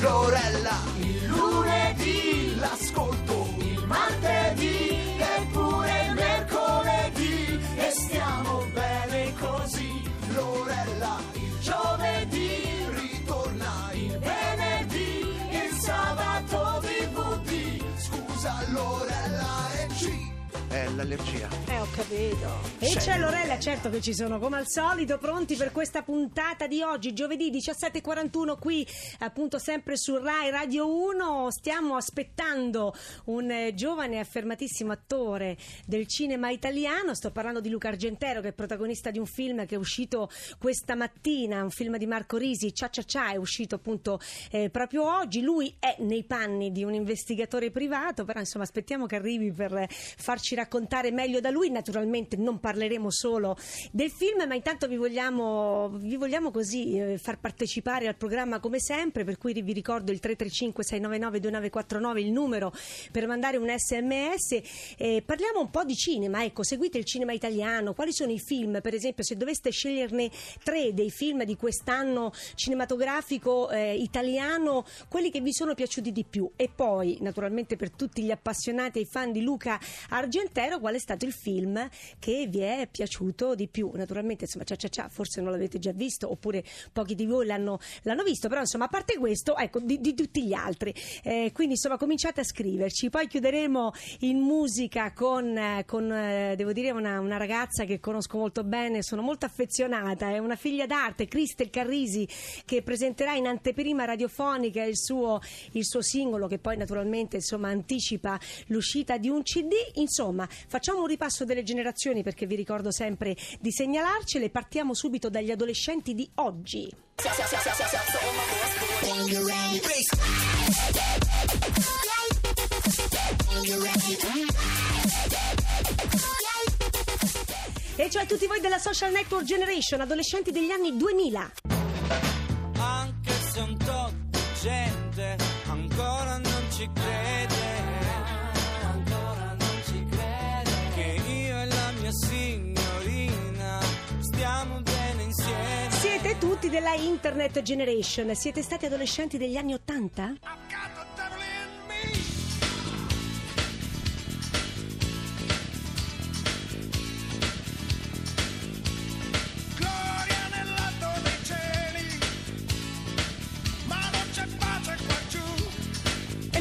Lorella, È l'allergia. Eh, ho capito. E c'è Lorella, certo che ci sono, come al solito, pronti per questa puntata di oggi, giovedì 17.41, qui appunto sempre su Rai Radio 1. Stiamo aspettando un eh, giovane e affermatissimo attore del cinema italiano. Sto parlando di Luca Argentero, che è protagonista di un film che è uscito questa mattina, un film di Marco Risi, Cia Cia Cia, è uscito appunto eh, proprio oggi. Lui è nei panni di un investigatore privato, però insomma aspettiamo che arrivi per eh, farci raccontare meglio da lui. Naturalmente non parleremo solo del film, ma intanto vi vogliamo, vi vogliamo così eh, far partecipare al programma come sempre, per cui vi ricordo il 335 699 2949 il numero per mandare un sms. Eh, parliamo un po' di cinema, ecco, seguite il cinema italiano, quali sono i film, per esempio, se doveste sceglierne tre dei film di quest'anno cinematografico eh, italiano, quelli che vi sono piaciuti di più e poi, naturalmente per tutti gli appassionati e i fan di Luca Argentero, qual è stato il film che vi è piaciuto di più? Naturalmente, insomma, cia cia cia, forse non l'avete già visto oppure pochi di voi l'hanno, l'hanno visto, però insomma, a parte questo, ecco, di, di tutti gli altri. Eh, quindi insomma, cominciate a scriverci, poi chiuderemo in musica con, con eh, devo dire, una, una ragazza che conosco molto bene, sono molto affezionata, è una figlia d'arte, Cristel Carrisi, che presenterà in anteprima radiofonica il suo, il suo singolo, che poi naturalmente insomma, anticipa l'uscita di un CD. Insomma, facciamo un ripasso delle generazioni perché vi ricordo sempre di segnalarcele. Partiamo subito dagli adolescenti di oggi. E cioè tutti voi della social network generation, adolescenti degli anni 2000. Insieme. Siete tutti della internet generation, siete stati adolescenti degli anni 80?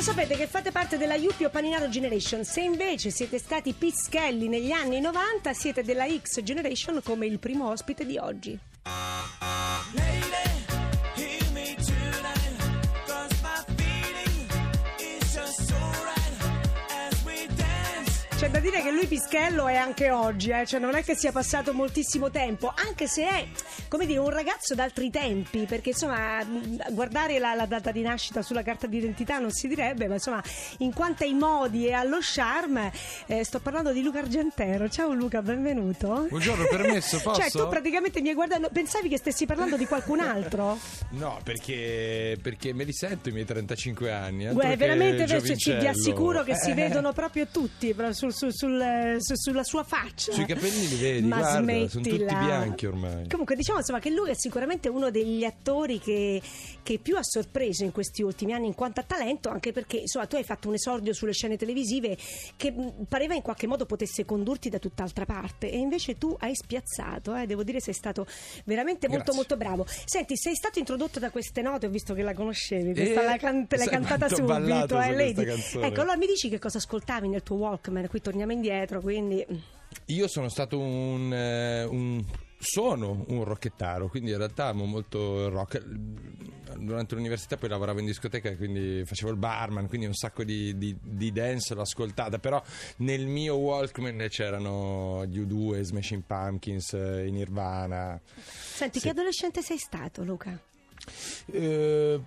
Lo sapete che fate parte della Yuppie o Paninaro Generation. Se invece siete stati pischelli negli anni 90, siete della X Generation come il primo ospite di oggi. C'è da dire che lui pischello è anche oggi, eh? cioè non è che sia passato moltissimo tempo, anche se è, come dire, un ragazzo d'altri tempi, perché insomma guardare la, la data di nascita sulla carta d'identità non si direbbe, ma insomma in quanto ai modi e allo charme, eh, sto parlando di Luca Argentero. Ciao Luca, benvenuto. Buongiorno, permesso, posso? Cioè tu praticamente mi hai guardato, pensavi che stessi parlando di qualcun altro? No, perché, perché me li sento i miei 35 anni. che veramente invece ci- vi assicuro che si Eh, vedono proprio tutti sul- sul- sul- su- sulla sua faccia. Sui capelli li vedi, Ma guarda, sono smettila. tutti bianchi ormai. Comunque diciamo insomma che lui è sicuramente uno degli attori che, che più ha sorpreso in questi ultimi anni in quanto a talento, anche perché insomma tu hai fatto un esordio sulle scene televisive che pareva in qualche modo potesse condurti da tutt'altra parte e invece tu hai spiazzato, eh, devo dire sei stato veramente molto Grazie. molto bravo. Senti, sei stato introdotto da queste note, ho visto che la conoscevi, Eh, questa la can- l'hai cantata subito, su eh, Lady. Ecco, allora mi dici che cosa ascoltavi nel tuo Walkman, qui torniamo indietro, quindi Io sono stato un, eh, un- sono un rockettaro, quindi in realtà amo molto il rock. Durante l'università poi lavoravo in discoteca, quindi facevo il barman, quindi un sacco di, di, di dance l'ho ascoltata, però nel mio Walkman c'erano gli U2, Smashing Pumpkins, eh, i Nirvana. Senti, Sì. che adolescente sei stato, Luca? Eh,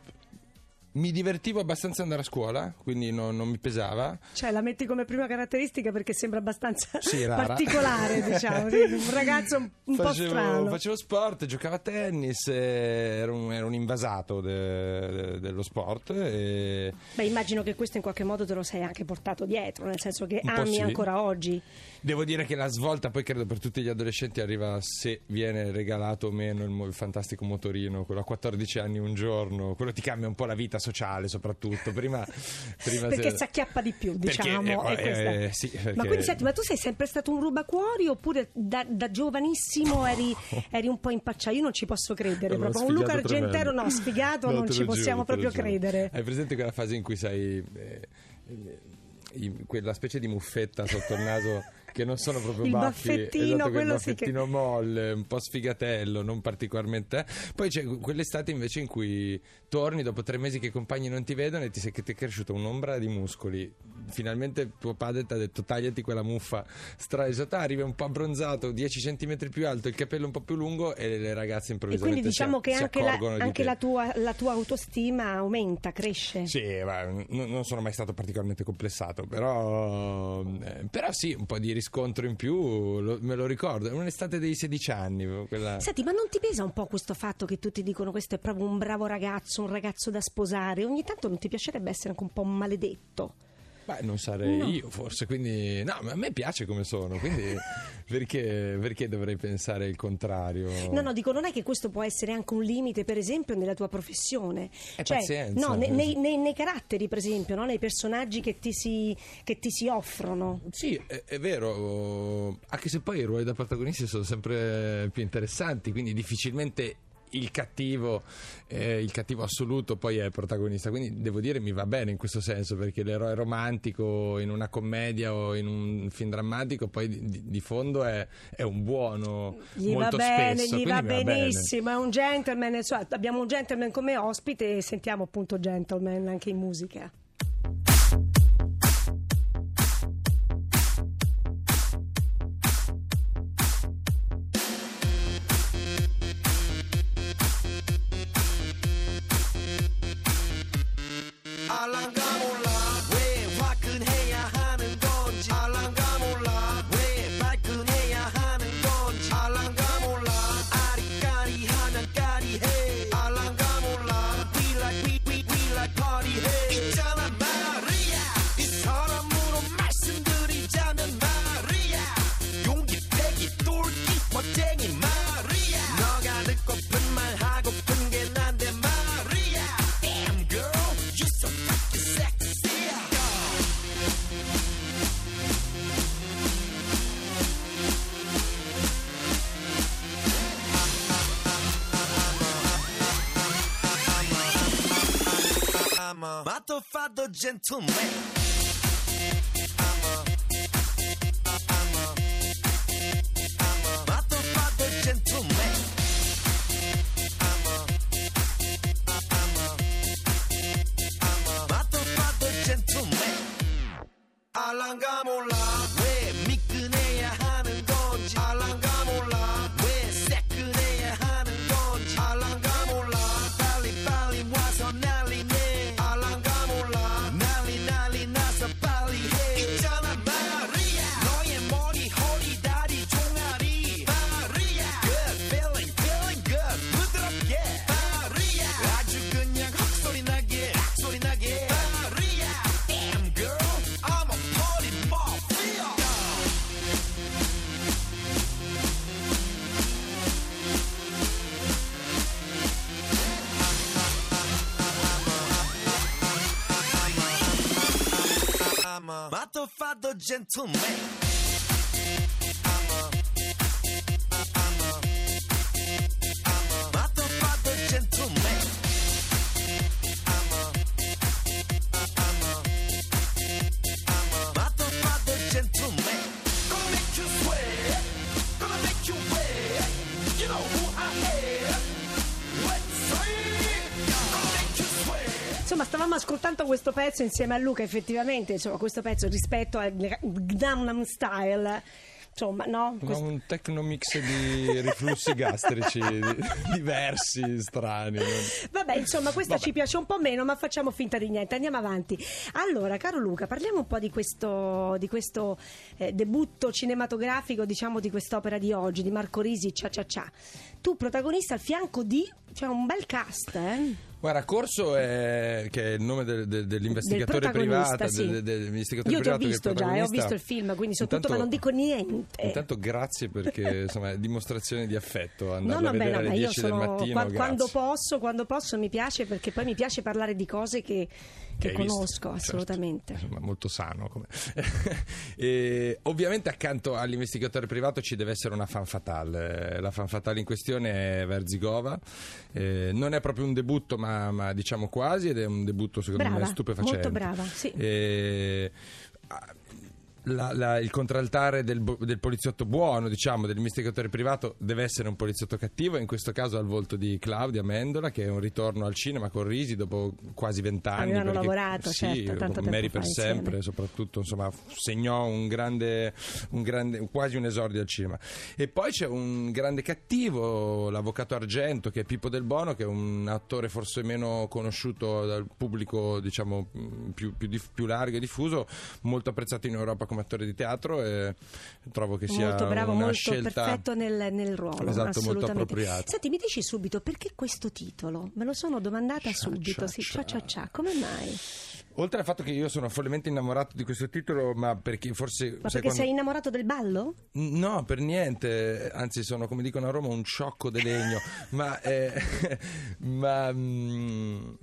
mi divertivo abbastanza andare a scuola, quindi non, non mi pesava. Cioè, la metti come prima caratteristica perché sembra abbastanza Sì, particolare, diciamo, un ragazzo un, un po' facevo, strano. facevo sport, giocavo a tennis, eh, ero un, ero un invasato de- de- dello sport. E... Beh, immagino che questo in qualche modo te lo sei anche portato dietro, nel senso che Un ami sì. ancora oggi. Devo dire che la svolta, poi credo per tutti gli adolescenti, arriva se viene regalato o meno il, il fantastico motorino, quello a 14 anni un giorno, quello ti cambia un po' la vita sociale soprattutto. Prima, prima Perché se- si acchiappa di più, Perché, diciamo. eh, e questa- eh, sì, perché- Ma quindi senti, ma tu sei sempre stato un rubacuori oppure da, da giovanissimo eri, eri un po' impacciato? Io non ci posso credere, proprio un Luca Argentero tremendo. no, sfigato No, non ci possiamo giuro, proprio credere. Hai presente quella fase in cui sei eh, eh, quella specie di muffetta sotto il naso che non sono proprio Il baffi, baffettino, esatto, quel quello sì che- baffettino molle, un po' sfigatello, non particolarmente. eh. Poi c'è quell'estate invece in cui torni dopo tre mesi che i compagni non ti vedono e ti sei che ti è cresciuta un'ombra di muscoli. Finalmente tuo padre ti ha detto tagliati quella muffa stra esatto, arrivi un po' abbronzato, 10 cm più alto, il capello un po' più lungo e le ragazze E improvvisamente quindi diciamo si, che anche, la, anche la tua, la tua autostima aumenta, cresce. Sì, ma n- non sono mai stato particolarmente complessato, però, eh, però sì, un po' di riscontro in più lo- me lo ricordo. È un'estate dei 16 anni. Quella... Senti, ma non ti pesa un po' questo fatto che tutti dicono questo è proprio un bravo ragazzo, un ragazzo da sposare? Ogni tanto non ti piacerebbe essere anche un po' maledetto? Beh, non sarei No. io forse, quindi no, ma a me piace come sono, quindi perché, perché dovrei pensare il contrario? No, no, dico, non è che questo può essere anche un limite, per esempio, nella tua professione. Eh, cioè, pazienza. no, ne- nei, nei- nei caratteri, per esempio, no? nei personaggi che ti si, che ti si offrono. Sì, è, è vero, anche se poi i ruoli da protagonisti sono sempre più interessanti, quindi difficilmente il cattivo, eh, il cattivo assoluto poi è il protagonista, quindi devo dire mi va bene in questo senso perché l'eroe romantico in una commedia o in un film drammatico poi di, di- fondo è, è un buono Gli molto va bene, spesso, gli quindi va mi bene. benissimo, è un gentleman. abbiamo un gentleman come ospite e sentiamo appunto gentleman anche in musica. I'm a matto fatto gentleman I'm a matto fatto gentleman Insomma, stavamo ascoltando questo pezzo insieme a Luca, effettivamente, insomma, questo pezzo rispetto al Gangnam Style. Insomma, no? Questo- un tecnomix di riflussi gastrici di- diversi, strani. Vabbè, insomma, questa Vabbè. ci piace un po' meno, ma facciamo finta di niente. Andiamo avanti. Allora, caro Luca, parliamo un po' di questo, di questo eh, debutto cinematografico, diciamo, di quest'opera di oggi, di Marco Risi, Cia Cia Cia. Tu protagonista al fianco di C'è un bel cast, eh? Guarda, Corso è, che è il nome del- del- dell'investigatore privato, sì. del- dell'investigatore Io ti ho visto già, eh, ho visto il film, quindi so tutto, Intanto- ma non dico niente. Intanto grazie perché insomma è dimostrazione di affetto No, no, a beh, vedere no, alle ma io 10 del sono mattino. qua- quando posso, quando posso mi piace perché poi mi piace parlare di cose che, che hai visto, conosco certo. assolutamente. Insomma, molto sano. e, ovviamente accanto all'investigatore privato ci deve essere una fan fatale. La fan fatale in questione è Verzigova. Eh, non è proprio un debutto, ma, ma diciamo quasi, ed è un debutto secondo Brava, me stupefacente. molto brava, sì. Eh, la- la- il contraltare del, del poliziotto buono, diciamo, dell'investigatore privato deve essere un poliziotto cattivo, in questo caso al volto di Claudia Mendola, che è un ritorno al cinema con Risi dopo quasi vent'anni. Avevano perché- lavorato, sì, certo, tanto Mary per insieme. sempre, soprattutto, insomma, segnò un grande, un grande, quasi un esordio al cinema. E poi c'è un grande cattivo, l'avvocato Argento, che è Pippo Del Bono, che è un attore forse meno conosciuto dal pubblico, diciamo, più, più più largo e diffuso, molto apprezzato in Europa come attore di teatro e trovo che sia molto bravo, una molto scelta perfetto nel, nel ruolo. Esatto, molto appropriata. Senti, mi dici subito perché questo titolo? Me lo sono domandata Cia, subito. cia, sì, cia. cia cia. Come mai? Oltre al fatto che io sono follemente innamorato di questo titolo, ma perché forse... Ma perché quando- sei innamorato del ballo? No, per niente, anzi sono come dicono a Roma un ciocco di legno, ma, eh, ma mm,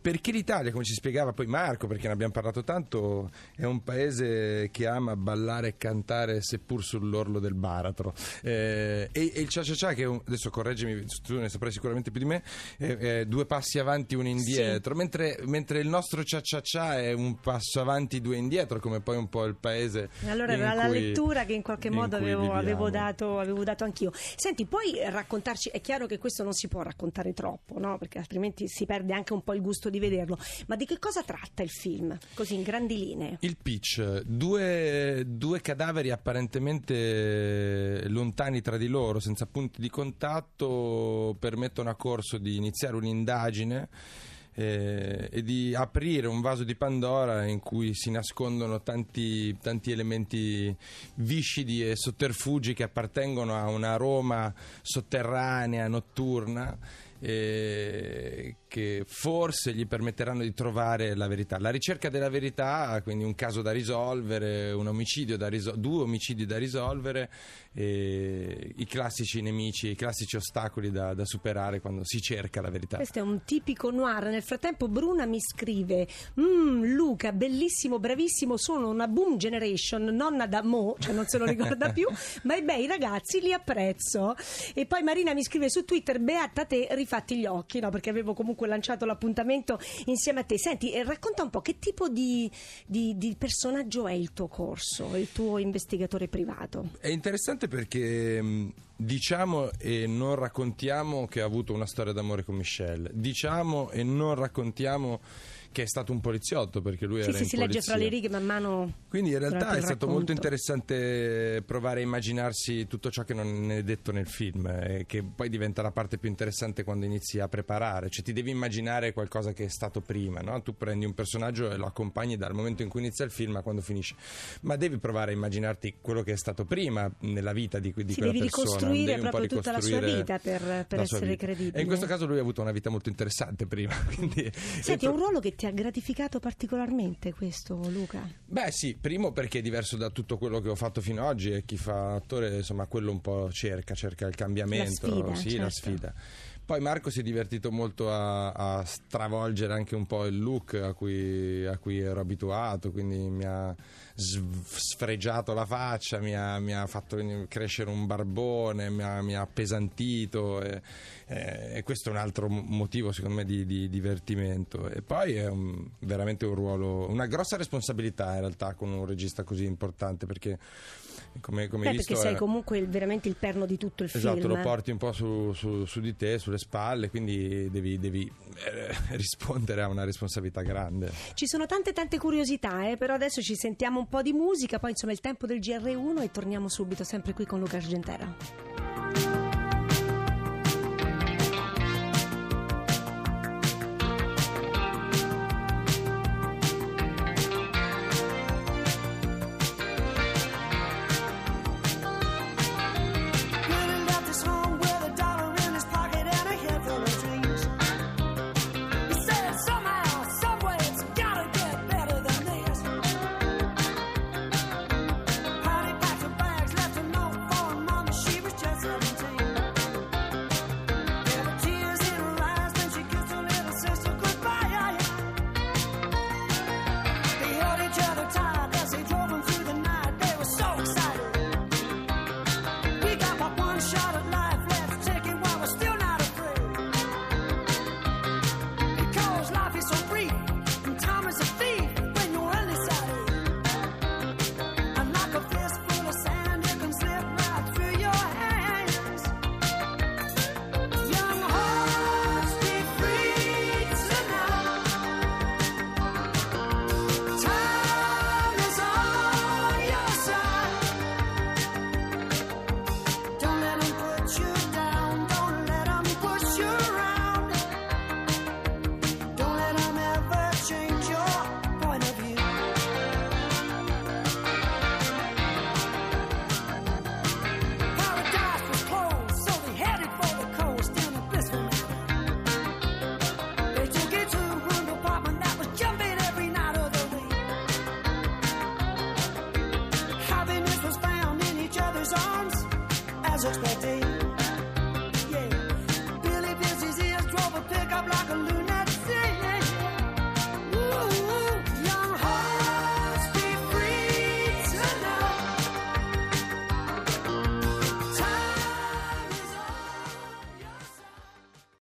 perché l'Italia, come ci spiegava poi Marco, perché ne abbiamo parlato tanto, è un paese che ama ballare e cantare seppur sull'orlo del baratro. Eh, e, e il cia cia cia, che un- adesso correggimi, tu ne saprai sicuramente più di me, è, è due passi avanti, uno indietro, mentre, mentre il nostro cia cia cia è un passo avanti, due indietro, come poi un po' il paese. E Allora era la cui- lettura che in qualche in modo avevo, avevo dato, avevo dato anch'io. Senti, puoi raccontarci, è chiaro che questo non si può raccontare troppo, no? perché altrimenti si perde anche un po' il gusto di vederlo, ma di che cosa tratta il film? Così in grandi linee. Il pitch, due, due cadaveri apparentemente lontani tra di loro, senza punti di contatto, permettono a Corso di iniziare un'indagine eh, e di aprire un vaso di Pandora in cui si nascondono tanti, tanti elementi viscidi e sotterfugi che appartengono a una Roma sotterranea, notturna. Eh, che forse gli permetteranno di trovare la verità. La ricerca della verità, quindi un caso da risolvere, un omicidio da risol- due omicidi da risolvere, e i classici nemici, i classici ostacoli da, da superare quando si cerca la verità. Questo è un tipico noir. Nel frattempo Bruna mi scrive: "Mm, Luca, bellissimo, bravissimo. Sono una boom generation, nonna da mo, cioè non se lo ricorda più, ma i bei ragazzi li apprezzo. E poi Marina mi scrive su Twitter: Beata te, rifatti gli occhi, no? Perché avevo comunque lanciato l'appuntamento insieme a te. Senti, eh, racconta un po' che tipo di, di- di personaggio è il tuo corso, il tuo investigatore privato. È interessante perché mh, diciamo e non raccontiamo che ha avuto una storia d'amore con Michelle, diciamo e non raccontiamo che è stato un poliziotto perché lui Sì, era sì, in si legge fra le righe man mano. Quindi in realtà è stato molto interessante provare a immaginarsi tutto ciò che non è detto nel film, e che poi diventa la parte più interessante quando inizi a preparare, cioè ti devi immaginare qualcosa che è stato prima, no? tu prendi un personaggio e lo accompagni dal momento in cui inizia il film a quando finisce, ma devi provare a immaginarti quello che è stato prima nella vita di, di Sì, quella devi persona. ricostruire devi proprio tutta la sua ricostruire vita per- per essere vita. credibile. E in questo caso lui ha avuto una vita molto interessante prima. Quindi, Senti, è un ruolo che ti ha gratificato particolarmente questo, Luca? Beh sì, primo perché è diverso da tutto quello che ho fatto fino ad oggi e chi fa attore insomma quello un po' cerca, cerca il cambiamento, La sfida, sì, certo. la sfida. Poi Marco si è divertito molto a, a stravolgere anche un po' il look a cui, a cui ero abituato, quindi mi ha sfregiato la faccia, mi ha, mi ha fatto crescere un barbone, mi ha, mi ha appesantito e, e- e questo è un altro mo- motivo secondo me di, di divertimento. E poi è un- veramente un ruolo, una grossa responsabilità in realtà con un regista così importante perché come, come Beh, visto... perché sei è- comunque il- veramente il perno di tutto il Esatto, film. lo porti un po' su, su- su di te, sulle spalle, quindi devi, devi, eh, rispondere a una responsabilità grande. Ci sono tante tante curiosità, eh, però adesso ci sentiamo un po' di musica, poi insomma il tempo del GR1 e torniamo subito sempre qui con Luca Argentera.